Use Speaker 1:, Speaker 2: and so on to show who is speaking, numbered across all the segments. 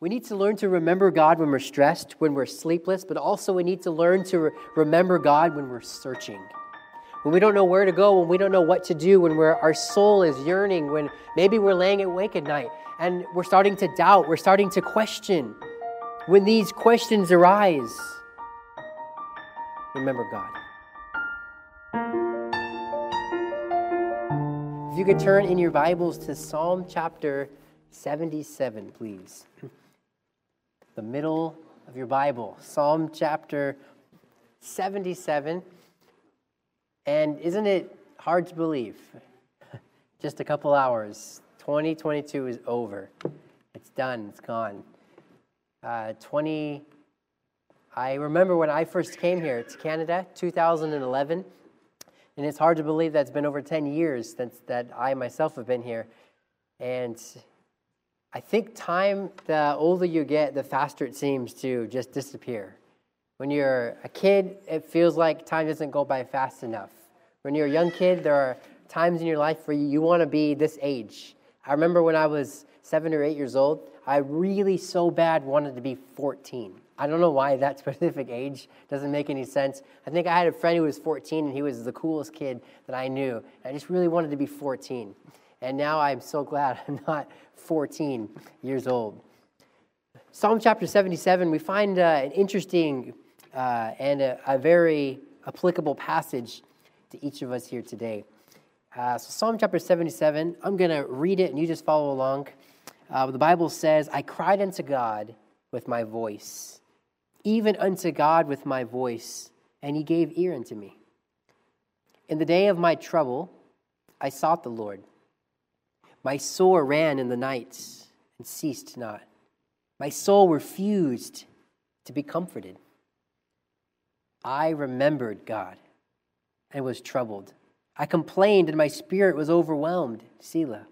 Speaker 1: We need to learn to remember God when we're stressed, when we're sleepless, but also we need to learn to re- remember God when we're searching. When we don't know where to go, when we don't know what to do, when our soul is yearning, when maybe we're laying awake at night and we're starting to doubt, we're starting to question. When these questions arise, remember God. If you could turn in your Bibles to Psalm chapter 77, please. The middle of your Bible, Psalm chapter 77. And isn't it hard to believe? Just a couple hours. 2022 is over. It's done, it's gone. Uh, 20, I remember when I first came here to Canada, 2011. And it's hard to believe that it's been over 10 years since that I myself have been here. And I think time, the older you get, the faster it seems to just disappear. When you're a kid, it feels like time doesn't go by fast enough. When you're a young kid, there are times in your life where you, want to be this age. I remember when I was seven or eight years old, I really so bad wanted to be 14. I don't know why that specific age doesn't make any sense. I think I had a friend who was 14 and he was the coolest kid that I knew. I just really wanted to be 14. And now I'm so glad I'm not 14 years old. Psalm chapter 77, we find uh, an interesting uh, and a, a, very applicable passage to each of us here today. Uh, so, Psalm chapter 77, I'm going to read it and you just follow along. Uh, the Bible says, I cried unto God with my voice even unto God with my voice, and he gave ear unto me. In the day of my trouble, I sought the Lord. My soul ran in the night and ceased not. My soul refused to be comforted. I remembered God and was troubled. I complained, and my spirit was overwhelmed. Selah.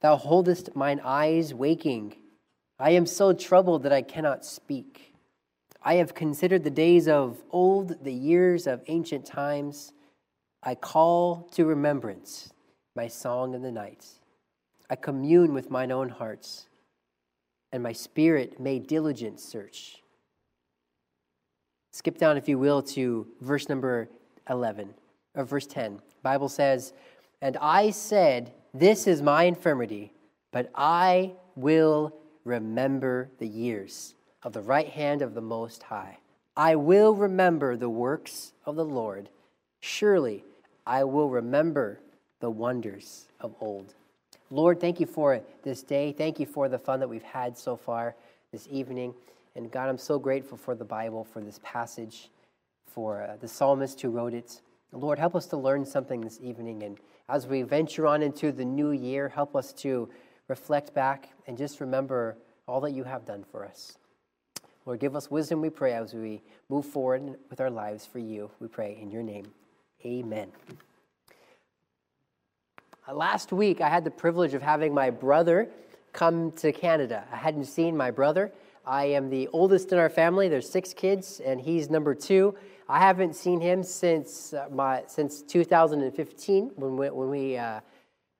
Speaker 1: Thou holdest mine eyes waking. I am so troubled that I cannot speak. I have considered the days of old, the years of ancient times. I call to remembrance my song in the night. I commune with mine own hearts, and my spirit made diligent search. Skip down, if you will, to verse number 11, or verse 10. Bible says, And I said, This is my infirmity, but I will remember the years of the right hand of the Most High. I will remember the works of the Lord. Surely I will remember the wonders of old. Lord, thank you for this day. Thank you for the fun that we've had so far this evening. And God, I'm so grateful for the Bible, for this passage, for uh, the psalmist who wrote it. Lord, help us to learn something this evening. And as we venture on into the new year, help us to reflect back and just remember all that you have done for us. Lord, give us wisdom, we pray, as we move forward with our lives for you. We pray in your name. Amen. Last week, I had the privilege of having my brother come to Canada. I hadn't seen my brother. I am the oldest in our family. There's six kids, and he's number two. I haven't seen him since uh, my since 2015 when we, when we uh,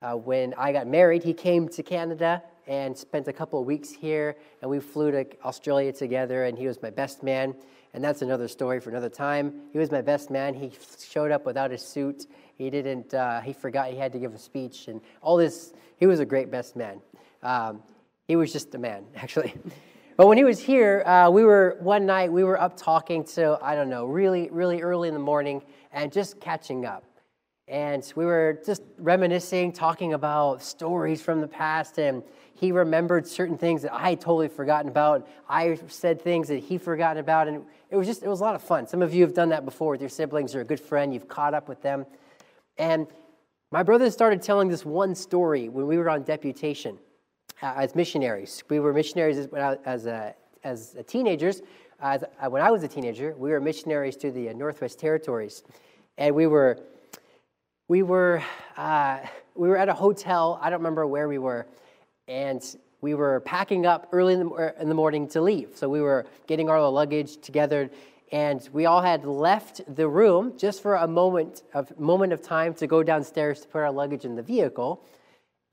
Speaker 1: uh, when I got married. He came to Canada and spent a couple of weeks here, and we flew to Australia together, and he was my best man. And that's another story for another time. He was my best man. He showed up without his suit. He didn't. Uh, he forgot he had to give a speech, and all this. He was a great best man. Um, he was just a man, actually. But when he was here, uh, we were one night we were up talking till I don't know, really, really early in the morning, and just catching up. And we were just reminiscing, talking about stories from the past, and he remembered certain things that I had totally forgotten about. I said things that he forgotten about, and it was just it was a lot of fun. Some of you have done that before with your siblings or a good friend. You've caught up with them, and my brother started telling this one story when we were on deputation uh, as missionaries. We were missionaries as, as, a, as a teenagers. As, uh, when I was a teenager, we were missionaries to the uh, Northwest Territories, and we were we were uh, we were at a hotel. I don't remember where we were, and we were packing up early in the, er, in the morning to leave. So we were getting all our luggage together, and we all had left the room just for a moment of moment of time to go downstairs to put our luggage in the vehicle.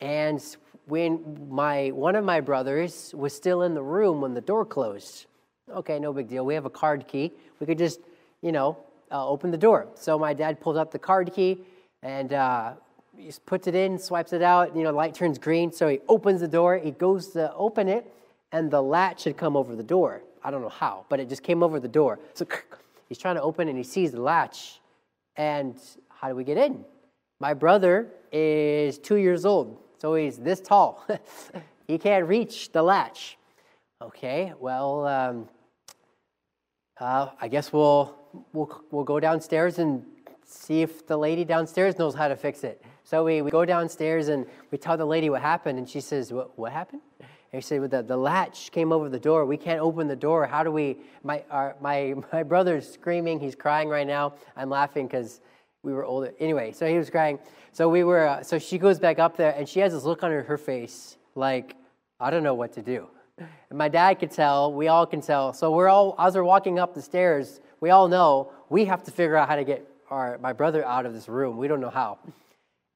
Speaker 1: And when my one of my brothers was still in the room when the door closed. Okay, no big deal. We have a card key. We could just, you know, uh, open the door. So my dad pulled out the card key and uh, he puts it in, swipes it out. You know, light turns green. So he opens the door. He goes to open it, and the latch had come over the door. I don't know how, but it just came over the door. So he's trying to open and he sees the latch. And how do we get in? My brother is two years old. So he's this tall. he can't reach the latch. Okay, well, um, uh, I guess we'll, we'll, we'll go downstairs and see if the lady downstairs knows how to fix it. So we, we go downstairs and we tell the lady what happened, and she says, What, what happened? And she said, well, the, the latch came over the door. We can't open the door. How do we? My, our, my, my brother's screaming. He's crying right now. I'm laughing because we were older. Anyway, so he was crying. So we were. Uh, so she goes back up there, and she has this look on her, her face, like I don't know what to do. And my dad could tell. We all can tell. So we're all as we're walking up the stairs. We all know we have to figure out how to get our my brother out of this room. We don't know how.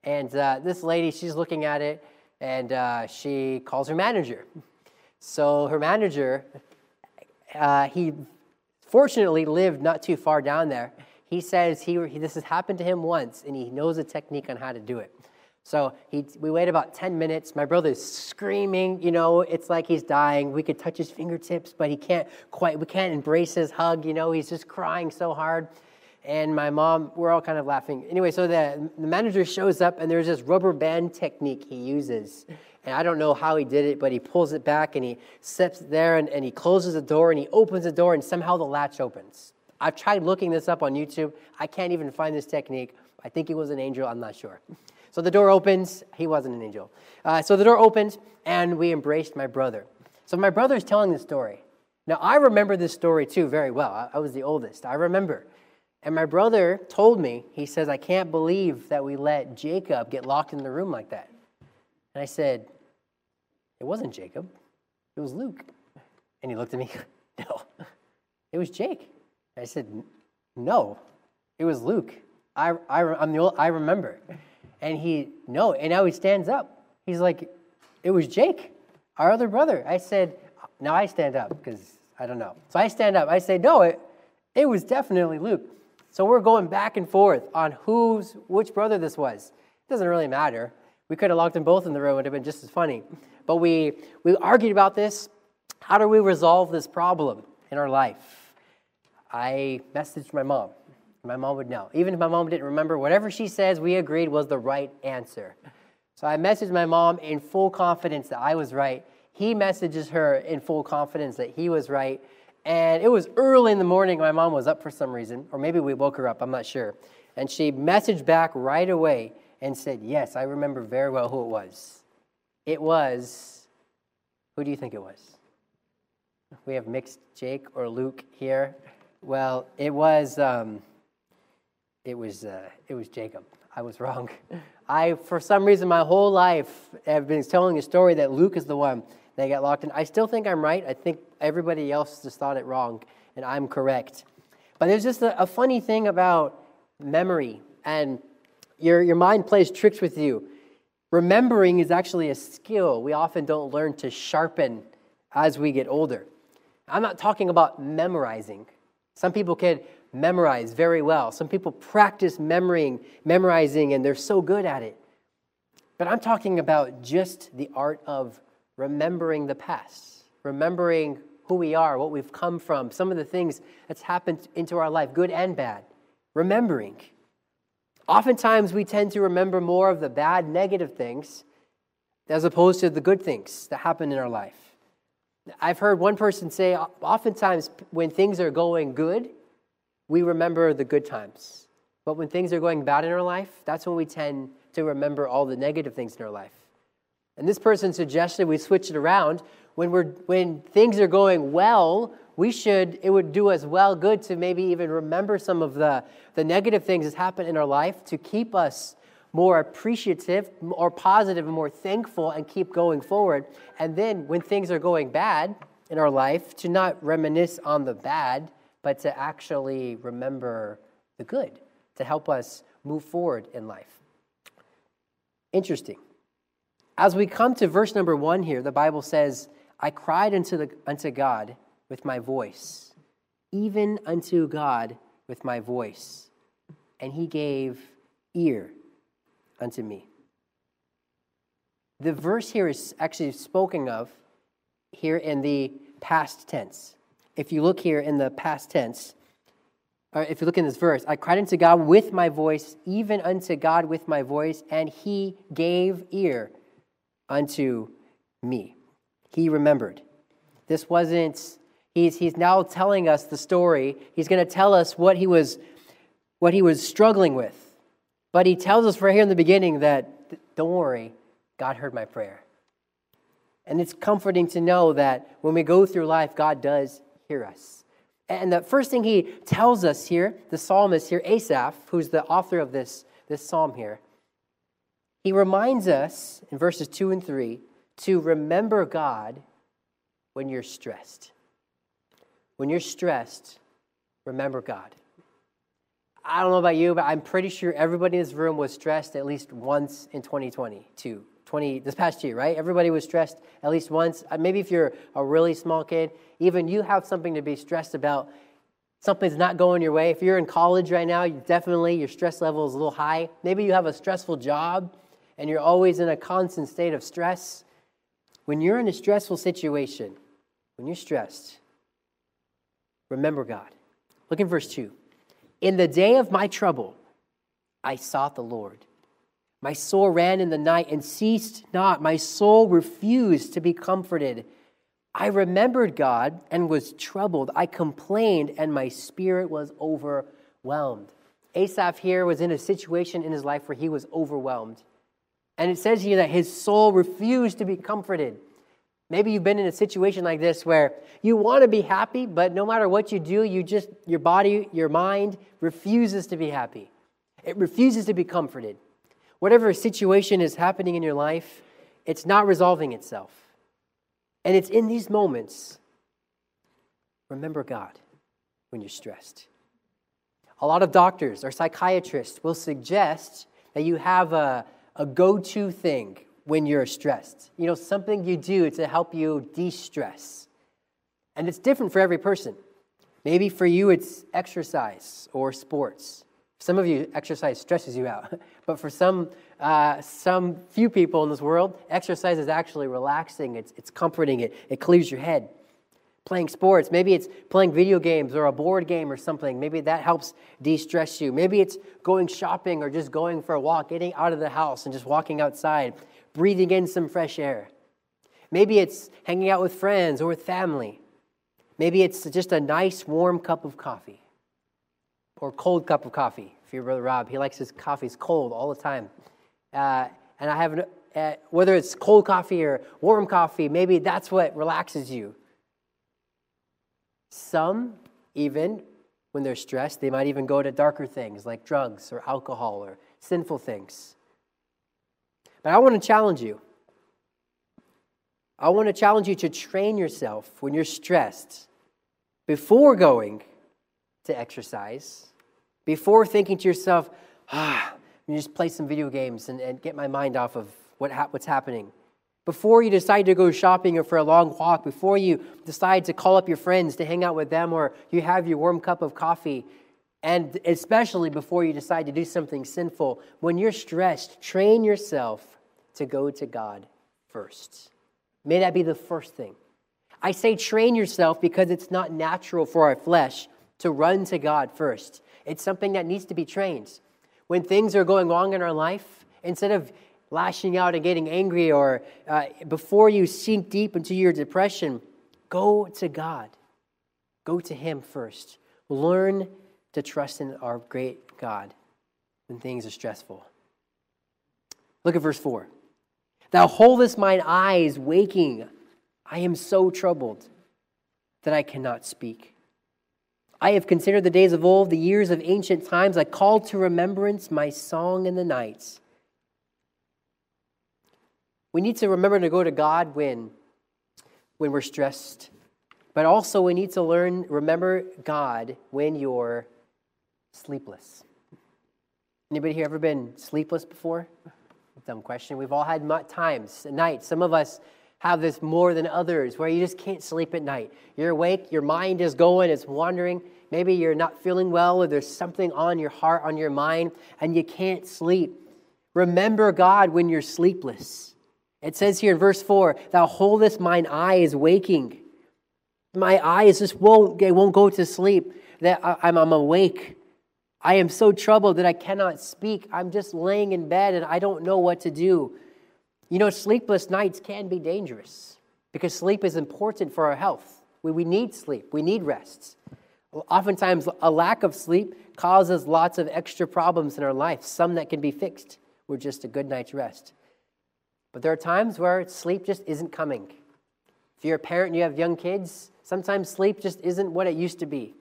Speaker 1: And uh, this lady, she's looking at it, and uh, she calls her manager. So her manager, uh, he fortunately lived not too far down there he says he, this has happened to him once and he knows a technique on how to do it. So he, we wait about 10 minutes. My brother's screaming, you know, it's like he's dying. We could touch his fingertips, but he can't quite, we can't embrace his hug, you know, he's just crying so hard. And my mom, we're all kind of laughing. Anyway, so the, the manager shows up and there's this rubber band technique he uses. And I don't know how he did it, but he pulls it back and he sits there and, and he closes the door and he opens the door and somehow the latch opens. I've tried looking this up on YouTube. I can't even find this technique. I think he was an angel. I'm not sure. So the door opens. He wasn't an angel. Uh, so the door opens, and we embraced my brother. So my brother is telling the story. Now, I remember this story too very well. I, I was the oldest. I remember. And my brother told me, he says, I can't believe that we let Jacob get locked in the room like that. And I said, It wasn't Jacob, it was Luke. And he looked at me, No, it was Jake. I said, No, it was Luke. I, I, I'm the old, I remember. And he, no. And now he stands up. He's like, It was Jake, our other brother. I said, Now I stand up because I don't know. So I stand up. I say, No, it, it was definitely Luke. So we're going back and forth on who's, which brother this was. It doesn't really matter. We could have locked them both in the room, it would have been just as funny. But we, we argued about this. How do we resolve this problem in our life? I messaged my mom. My mom would know. Even if my mom didn't remember, whatever she says, we agreed was the right answer. So I messaged my mom in full confidence that I was right. He messages her in full confidence that he was right. And it was early in the morning. My mom was up for some reason, or maybe we woke her up, I'm not sure. And she messaged back right away and said, Yes, I remember very well who it was. It was, who do you think it was? We have mixed Jake or Luke here. Well, it was um, it was uh, it was Jacob. I was wrong. I, for some reason, my whole life have been telling a story that Luke is the one that got locked in. I still think I'm right. I think everybody else just thought it wrong, and I'm correct. But there's just a, a funny thing about memory, and your your mind plays tricks with you. Remembering is actually a skill we often don't learn to sharpen as we get older. I'm not talking about memorizing. Some people can memorize very well. Some people practice memorizing, memorizing and they're so good at it. But I'm talking about just the art of remembering the past, remembering who we are, what we've come from, some of the things that's happened into our life, good and bad. Remembering. Oftentimes, we tend to remember more of the bad, negative things as opposed to the good things that happen in our life. I've heard one person say, oftentimes when things are going good, we remember the good times. But when things are going bad in our life, that's when we tend to remember all the negative things in our life. And this person suggested we switch it around. When, we're, when things are going well, we should, it would do us well good to maybe even remember some of the, the negative things that happen in our life to keep us more appreciative, more positive, and more thankful, and keep going forward. And then when things are going bad in our life, to not reminisce on the bad, but to actually remember the good to help us move forward in life. Interesting. As we come to verse number one here, the Bible says, I cried unto, the, unto God with my voice, even unto God with my voice, and he gave ear unto me. The verse here is actually spoken of here in the past tense. If you look here in the past tense, or if you look in this verse, I cried unto God with my voice, even unto God with my voice, and he gave ear unto me. He remembered. This wasn't, he's, he's now telling us the story. He's going to tell us what he was what he was struggling with. But he tells us right here in the beginning that don't worry, God heard my prayer. And it's comforting to know that when we go through life, God does hear us. And the first thing he tells us here, the psalmist here, Asaph, who's the author of this, this psalm here, he reminds us in verses 2 and 3 to remember God when you're stressed. When you're stressed, remember God. I don't know about you, but I'm pretty sure everybody in this room was stressed at least once in 2020, too. 20 this past year, right? Everybody was stressed at least once. Uh, maybe if you're a really small kid, even you have something to be stressed about. Something's not going your way. If you're in college right now, you definitely your stress level is a little high. Maybe you have a stressful job and you're always in a constant state of stress. When you're in a stressful situation, when you're stressed, remember God. Look in verse 2. In the day of my trouble, I sought the Lord. My soul ran in the night and ceased not. My soul refused to be comforted. I remembered God and was troubled. I complained and my spirit was overwhelmed. Asaph here was in a situation in his life where he was overwhelmed. And it says here that his soul refused to be comforted. Maybe you've been in a situation like this where you want to be happy, but no matter what you do, you just your body, your mind refuses to be happy. It refuses to be comforted. Whatever situation is happening in your life, it's not resolving itself. And it's in these moments remember God when you're stressed. A lot of doctors or psychiatrists will suggest that you have a, a go to thing when you're stressed. You know, something you do to help you de stress. And it's different for every person. Maybe for you, it's exercise or sports. Some of you, exercise stresses you out. But for some, uh, some few people in this world, exercise is actually relaxing, it's, it's comforting, it, it clears your head. Playing sports, maybe it's playing video games or a board game or something. Maybe that helps de stress you. Maybe it's going shopping or just going for a walk, getting out of the house and just walking outside breathing in some fresh air. Maybe it's hanging out with friends or with family. Maybe it's just a nice warm cup of coffee or cold cup of coffee. If you're Brother Rob, he likes his coffees cold all the time. Uh, and I have, uh, whether it's cold coffee or warm coffee, maybe that's what relaxes you. Some, even when they're stressed, they might even go to darker things like drugs or alcohol or sinful things. But I want to challenge you. I want to challenge you to train yourself when you're stressed before going to exercise, before thinking to yourself, ah, me just play some video games and, and get my mind off of what ha- what's happening. Before you decide to go shopping or for a long walk, before you decide to call up your friends to hang out with them or you have your warm cup of coffee, and especially before you decide to do something sinful, when you're stressed, train yourself to go to God first. May that be the first thing. I say train yourself because it's not natural for our flesh to run to God first. It's something that needs to be trained. When things are going wrong in our life, instead of lashing out and getting angry, or uh, before you sink deep into your depression, go to God. Go to Him first. Learn to trust in our great God when things are stressful. Look at verse 4. Thou holdest mine eyes waking. I am so troubled that I cannot speak. I have considered the days of old, the years of ancient times. I call to remembrance my song in the nights. We need to remember to go to God when, when we're stressed, but also we need to learn, remember God when you're sleepless. Anybody here ever been sleepless before? Dumb question. We've all had times, nights. Some of us have this more than others where you just can't sleep at night. You're awake, your mind is going, it's wandering. Maybe you're not feeling well, or there's something on your heart, on your mind, and you can't sleep. Remember God when you're sleepless. It says here in verse 4 Thou holdest mine eyes waking. My eyes just won't, they won't go to sleep. That I'm, I'm awake. I am so troubled that I cannot speak. I'm just laying in bed and I don't know what to do. You know, sleepless nights can be dangerous because sleep is important for our health. We, we need sleep, we need rests. Oftentimes, a lack of sleep causes lots of extra problems in our life, some that can be fixed with just a good night's rest. But there are times where sleep just isn't coming. If you're a parent and you have young kids, sometimes sleep just isn't what it used to be.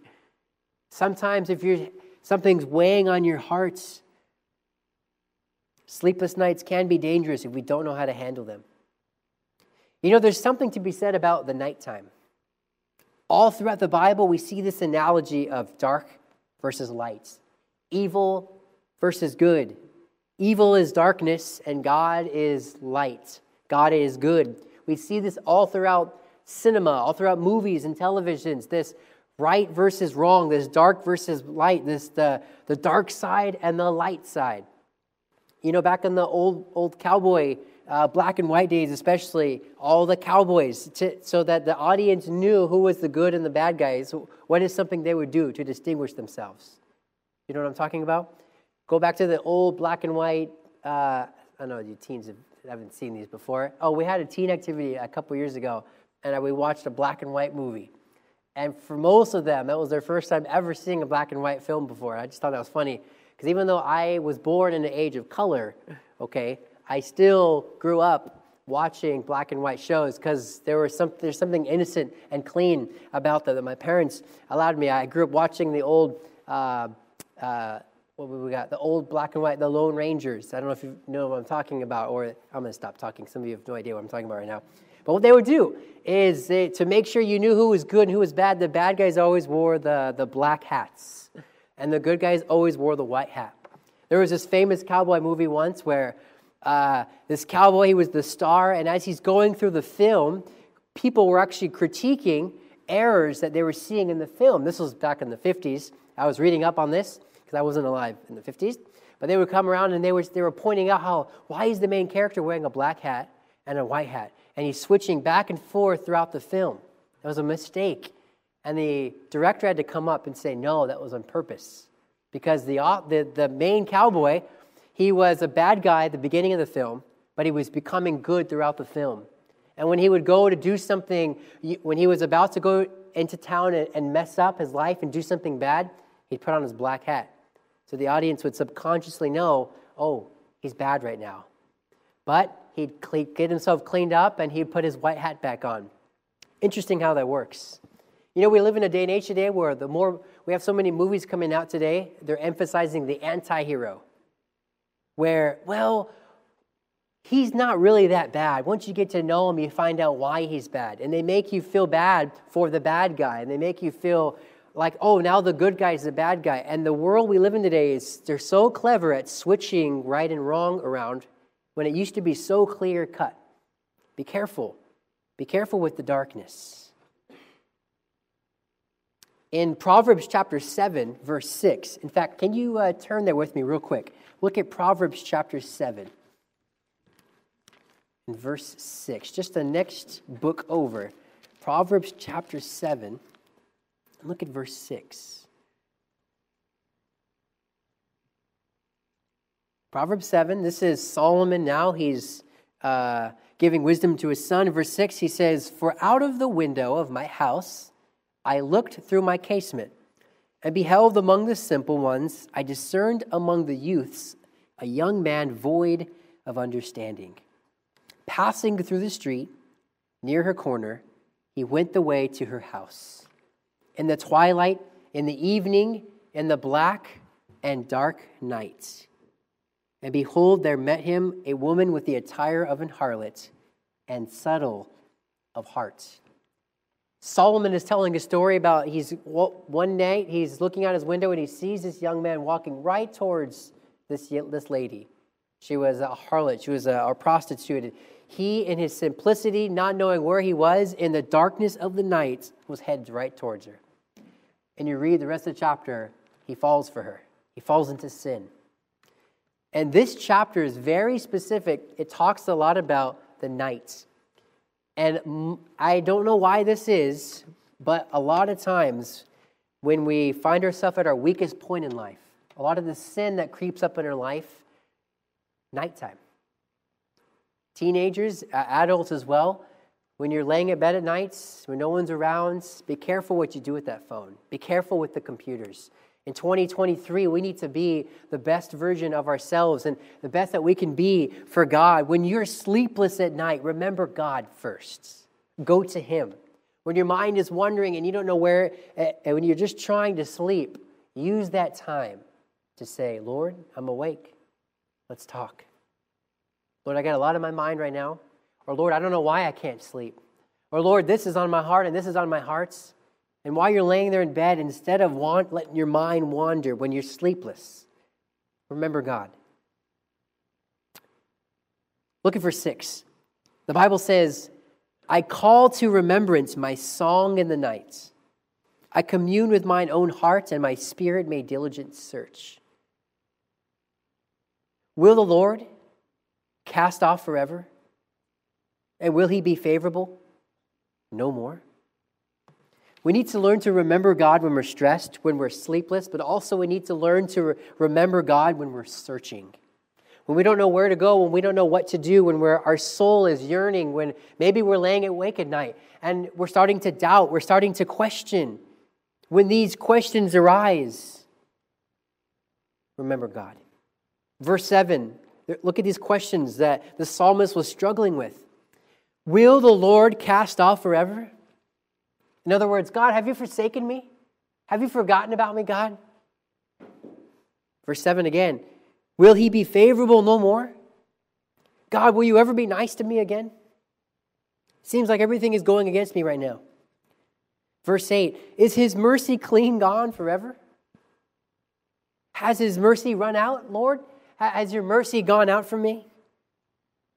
Speaker 1: Sometimes, if you're something's weighing on your hearts. Sleepless nights can be dangerous if we don't know how to handle them. You know, there's something to be said about the nighttime. All throughout the Bible, we see this analogy of dark versus light, evil versus good. Evil is darkness, and God is light. God is good. We see this all throughout cinema, all throughout movies and televisions, this right versus wrong, this dark versus light, this the, the dark side and the light side. You know, back in the old old cowboy uh, black and white days, especially all the cowboys, to, so that the audience knew who was the good and the bad guys. What is something they would do to distinguish themselves? You know what I'm talking about? Go back to the old black and white. Uh, I know you teens have, haven't seen these before. Oh, we had a teen activity a couple years ago, and we watched a black and white movie. And for most of them, that was their first time ever seeing a black and white film before. I just thought that was funny because even though I was born in the age of color, okay, I still grew up watching black and white shows because there was some, there's something innocent and clean about that that my parents allowed me. I grew up watching the old, uh, uh, what we got, the old black and white, the Lone Rangers. I don't know if you know what I'm talking about, or I'm going to stop talking. Some of you have no idea what I'm talking about right now. But what they would do is they, to make sure you knew who was good and who was bad, the bad guys always wore the, the black hats, and the good guys always wore the white hat. There was this famous cowboy movie once where uh, this cowboy he was the star, and as he's going through the film, people were actually critiquing errors that they were seeing in the film. This was back in the 50s. I was reading up on this because I wasn't alive in the 50s. But they would come around and they were, they were pointing out how, why is the main character wearing a black hat and a white hat? and he's switching back and forth throughout the film. That was a mistake. And the director had to come up and say, no, that was on purpose. Because the, the, the main cowboy, he was a bad guy at the beginning of the film, but he was becoming good throughout the film. And when he would go to do something, when he was about to go into town and, and mess up his life and do something bad, he'd put on his black hat. So the audience would subconsciously know, oh, he's bad right now. But he'd get himself cleaned up and he'd put his white hat back on. Interesting how that works. You know, we live in a day and age today where the more we have so many movies coming out today, they're emphasizing the anti hero. Where, well, he's not really that bad. Once you get to know him, you find out why he's bad. And they make you feel bad for the bad guy. And they make you feel like, oh, now the good guy is the bad guy. And the world we live in today is they're so clever at switching right and wrong around when it used to be so clear cut. Be careful. Be careful with the darkness. In Proverbs chapter 7, verse 6, in fact, can you uh, turn there with me real quick? Look at Proverbs chapter 7, in verse 6, just the next book over. Proverbs chapter 7, look at verse 6. Proverbs 7, this is Solomon now. He's uh, giving wisdom to his son. Verse 6, he says, For out of the window of my house I looked through my casement and beheld among the simple ones, I discerned among the youths a young man void of understanding. Passing through the street, near her corner, he went the way to her house. In the twilight, in the evening, in the black and dark night, and behold, there met him a woman with the attire of an harlot and subtle of heart. Solomon is telling a story about he's one night he's looking out his window and he sees this young man walking right towards this, this lady. She was a harlot. She was a, a prostitute. He, in his simplicity, not knowing where he was, in the darkness of the night, was headed right towards her. And you read the rest of the chapter, he falls for her. He falls into sin. And this chapter is very specific. It talks a lot about the night. And I don't know why this is, but a lot of times when we find ourselves at our weakest point in life, a lot of the sin that creeps up in our life, nighttime. Teenagers, adults as well, when you're laying in bed at nights, when no one's around, be careful what you do with that phone. Be careful with the computers. In 2023, we need to be the best version of ourselves and the best that we can be for God. When you're sleepless at night, remember God first. Go to Him. When your mind is wandering and you don't know where, and when you're just trying to sleep, use that time to say, Lord, I'm awake. Let's talk. Lord, I got a lot on my mind right now. Or Lord, I don't know why I can't sleep. Or Lord, this is on my heart and this is on my hearts. And while you're laying there in bed, instead of want, letting your mind wander when you're sleepless, remember God. Look at verse 6. The Bible says, I call to remembrance my song in the night. I commune with mine own heart, and my spirit made diligent search. Will the Lord cast off forever? And will he be favorable? No more. We need to learn to remember God when we're stressed, when we're sleepless, but also we need to learn to re- remember God when we're searching. When we don't know where to go, when we don't know what to do, when our soul is yearning, when maybe we're laying awake at night and we're starting to doubt, we're starting to question. When these questions arise, remember God. Verse 7, look at these questions that the psalmist was struggling with. Will the Lord cast off forever? In other words, God, have you forsaken me? Have you forgotten about me, God? Verse 7 again Will he be favorable no more? God, will you ever be nice to me again? Seems like everything is going against me right now. Verse 8 Is his mercy clean gone forever? Has his mercy run out, Lord? Has your mercy gone out from me?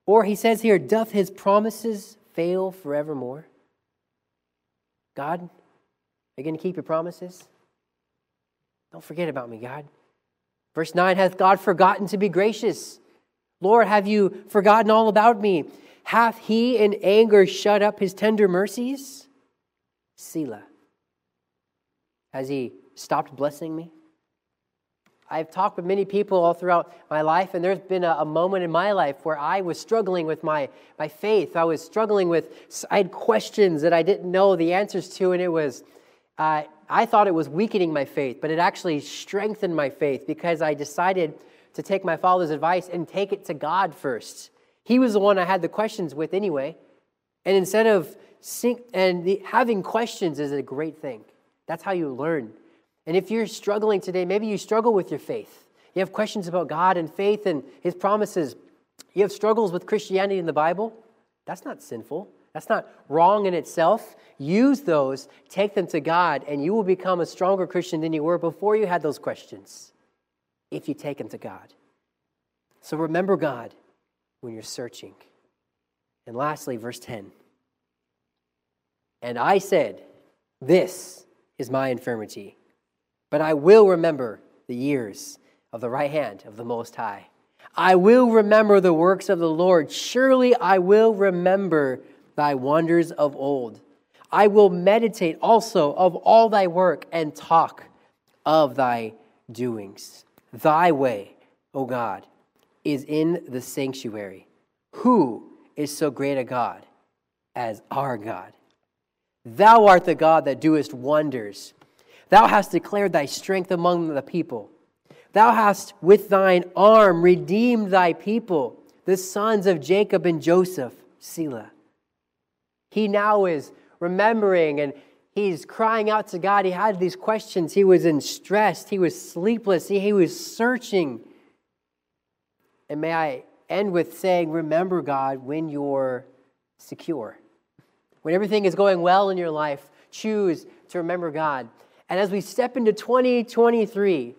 Speaker 1: Or he says here, Doth his promises fail forevermore? God, are you going to keep your promises? Don't forget about me, God. Verse 9 Hath God forgotten to be gracious? Lord, have you forgotten all about me? Hath he in anger shut up his tender mercies? Selah. Has he stopped blessing me? I've talked with many people all throughout my life, and there's been a, a, moment in my life where I was struggling with my, my faith. I was struggling with, I had questions that I didn't know the answers to, and it was, uh, I thought it was weakening my faith, but it actually strengthened my faith because I decided to take my father's advice and take it to God first. He was the one I had the questions with anyway. And instead of and the, having questions is a great thing. That's how you learn. And if you're struggling today, maybe you struggle with your faith. You have questions about God and faith and His promises. You have struggles with Christianity in the Bible. That's not sinful. That's not wrong in itself. Use those, take them to God, and you will become a stronger Christian than you were before you had those questions if you take them to God. So remember God when you're searching. And lastly, verse 10. And I said, This is my infirmity but I will remember the years of the right hand of the Most High. I will remember the works of the Lord. Surely I will remember thy wonders of old. I will meditate also of all thy work and talk of thy doings. Thy way, O God, is in the sanctuary. Who is so great a God as our God? Thou art the God that doest wonders. Thou hast declared thy strength among the people. Thou hast with thine arm redeemed thy people, the sons of Jacob and Joseph, Selah. He now is remembering and he's crying out to God. He had these questions. He was in stress. He was sleepless. He, he was searching. And may I end with saying, remember God when you're secure. When everything is going well in your life, choose to remember God. And as we step into 2023,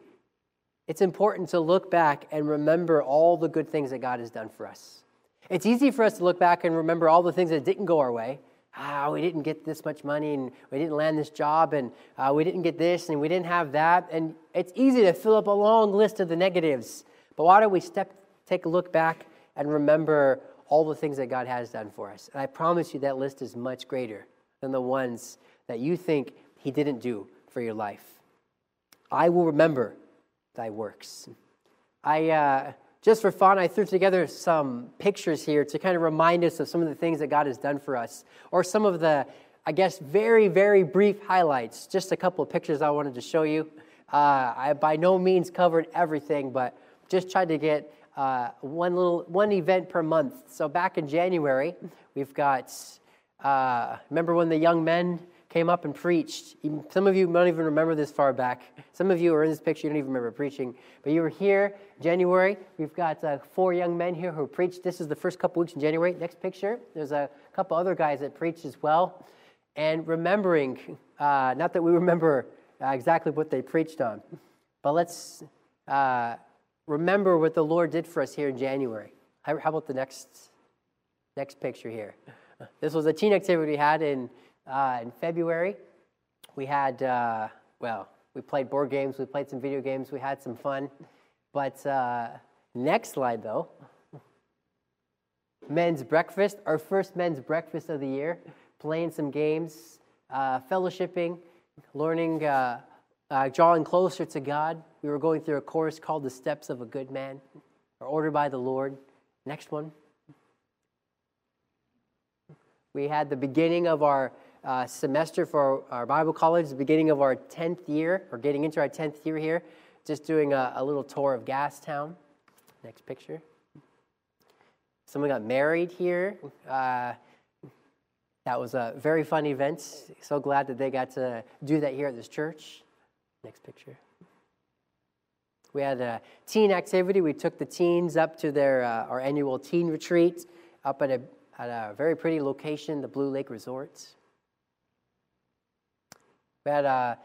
Speaker 1: it's important to look back and remember all the good things that God has done for us. It's easy for us to look back and remember all the things that didn't go our way. Ah, we didn't get this much money, and we didn't land this job, and uh, we didn't get this, and we didn't have that. And it's easy to fill up a long list of the negatives. But why don't we step, take a look back and remember all the things that God has done for us? And I promise you that list is much greater than the ones that you think He didn't do for your life. I will remember thy works. I. Uh, just for fun, I threw together some pictures here to kind of remind us of some of the things that God has done for us, or some of the, I guess, very, very brief highlights. Just a couple of pictures I wanted to show you. Uh, I by no means covered everything, but just tried to get uh, one little one event per month. So back in January, we've got. Uh, remember when the young men came up and preached. Some of you don't even remember this far back. Some of you are in this picture, you don't even remember preaching. But you were here January. We've got uh, four young men here who preached. This is the first couple weeks in January. Next picture, there's a couple other guys that preached as well. And remembering, uh, not that we remember uh, exactly what they preached on, but let's uh, remember what the Lord did for us here in January. How, about the next, next picture here? This was a teen activity we had in uh, in February, we had, uh, well, we played board games, we played some video games, we had some fun. But uh, next slide, though men's breakfast, our first men's breakfast of the year, playing some games, uh, fellowshipping, learning, uh, uh, drawing closer to God. We were going through a course called The Steps of a Good Man, or Ordered by the Lord. Next one. We had the beginning of our uh, semester for our Bible college, the beginning of our 10th year, or getting into our 10th year here, just doing a, a little tour of Gastown. Next picture. Someone got married here. Uh, that was a very fun event. So glad that they got to do that here at this church. Next picture. We had a teen activity. We took the teens up to their uh, our annual teen retreat up at a, at a very pretty location, the Blue Lake Resorts. We had a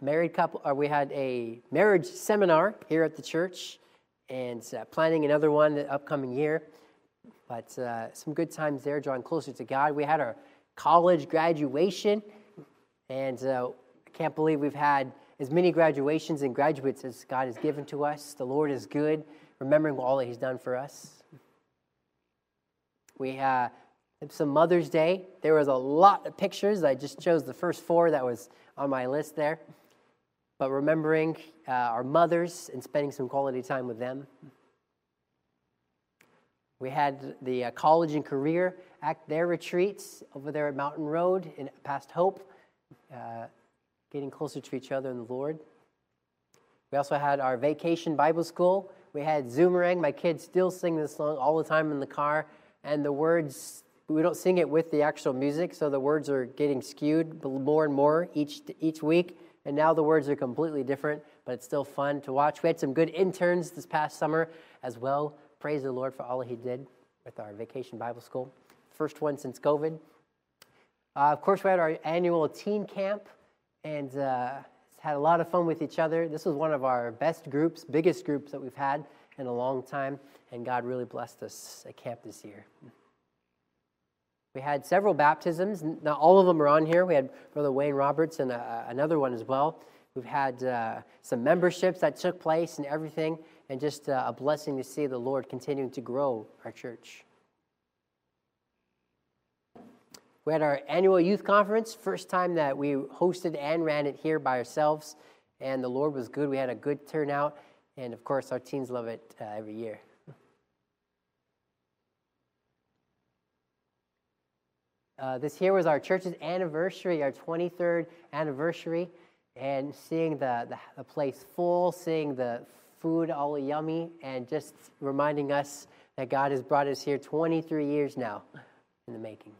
Speaker 1: married couple, or we had a marriage seminar here at the church, and uh, planning another one the upcoming year. But uh, some good times there, drawing closer to God. We had our college graduation, and uh, I can't believe we've had as many graduations and graduates as God has given to us. The Lord is good, remembering all that He's done for us. We uh, some Mother's Day. There was a lot of pictures. I just chose the first four that was on my list there. But remembering uh, our mothers and spending some quality time with them. We had the uh, college and career act their retreats over there at Mountain Road in past Hope, uh, getting closer to each other in the Lord. We also had our vacation Bible school. We had Zoomerang. My kids still sing this song all the time in the car, and the words we don't sing it with the actual music, so the words are getting skewed more and more each each week. And now the words are completely different, but it's still fun to watch. We had some good interns this past summer as well. Praise the Lord for all He did with our vacation Bible school, first one since COVID. Uh, of course, we had our annual teen camp, and uh, had a lot of fun with each other. This was one of our best groups, biggest groups that we've had in a long time, and God really blessed us at camp this year. We had several baptisms. Not all of them are on here. We had Brother Wayne Roberts and uh, another one as well. We've had uh, some memberships that took place and everything, and just uh, a blessing to see the Lord continuing to grow our church. We had our annual youth conference, first time that we hosted and ran it here by ourselves, and the Lord was good. We had a good turnout, and of course, our teens love it uh, every year. Uh, this year was our church's anniversary, our 23rd anniversary, and seeing the, the, the, place full, seeing the food all yummy, and just reminding us that God has brought us here 23 years now in the making.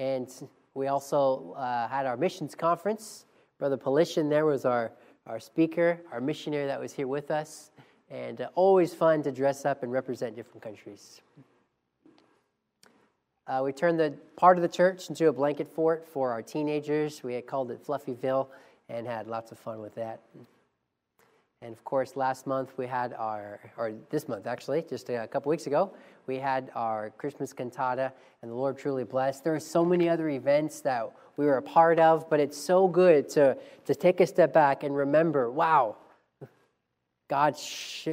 Speaker 1: And we also uh, had our missions conference. Brother Polishin there was our, our speaker, our missionary that was here with us, and uh, always fun to dress up and represent different countries. Uh, we turned the part of the church into a blanket fort for our teenagers. We had called it Fluffyville and had lots of fun with that. And of course, last month we had our, or this month actually, just a couple weeks ago, we had our Christmas cantata, and the Lord truly blessed. There are so many other events that we were a part of, but it's so good to, to take a step back and remember wow, God's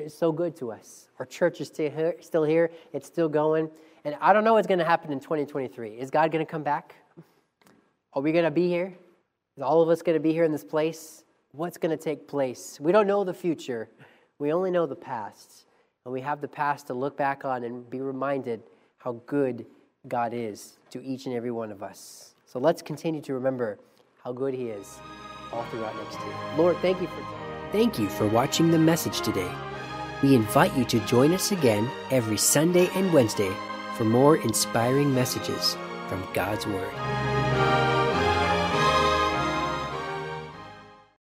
Speaker 1: so good to us. Our church is still here, still here, it's still going. And I don't know what's going to happen in 2023. Is God going to come back? Are we going to be here? Is all of us going to be here in this place? What's going to take place? We don't know the future, we only know the past. And we have the past to look back on and be reminded how good God is to each and every one of us. So let's continue to remember how good He is all throughout next year. Lord, thank you for
Speaker 2: Thank you for watching the message today. We invite you to join us again every Sunday and Wednesday for more inspiring messages from God's Word.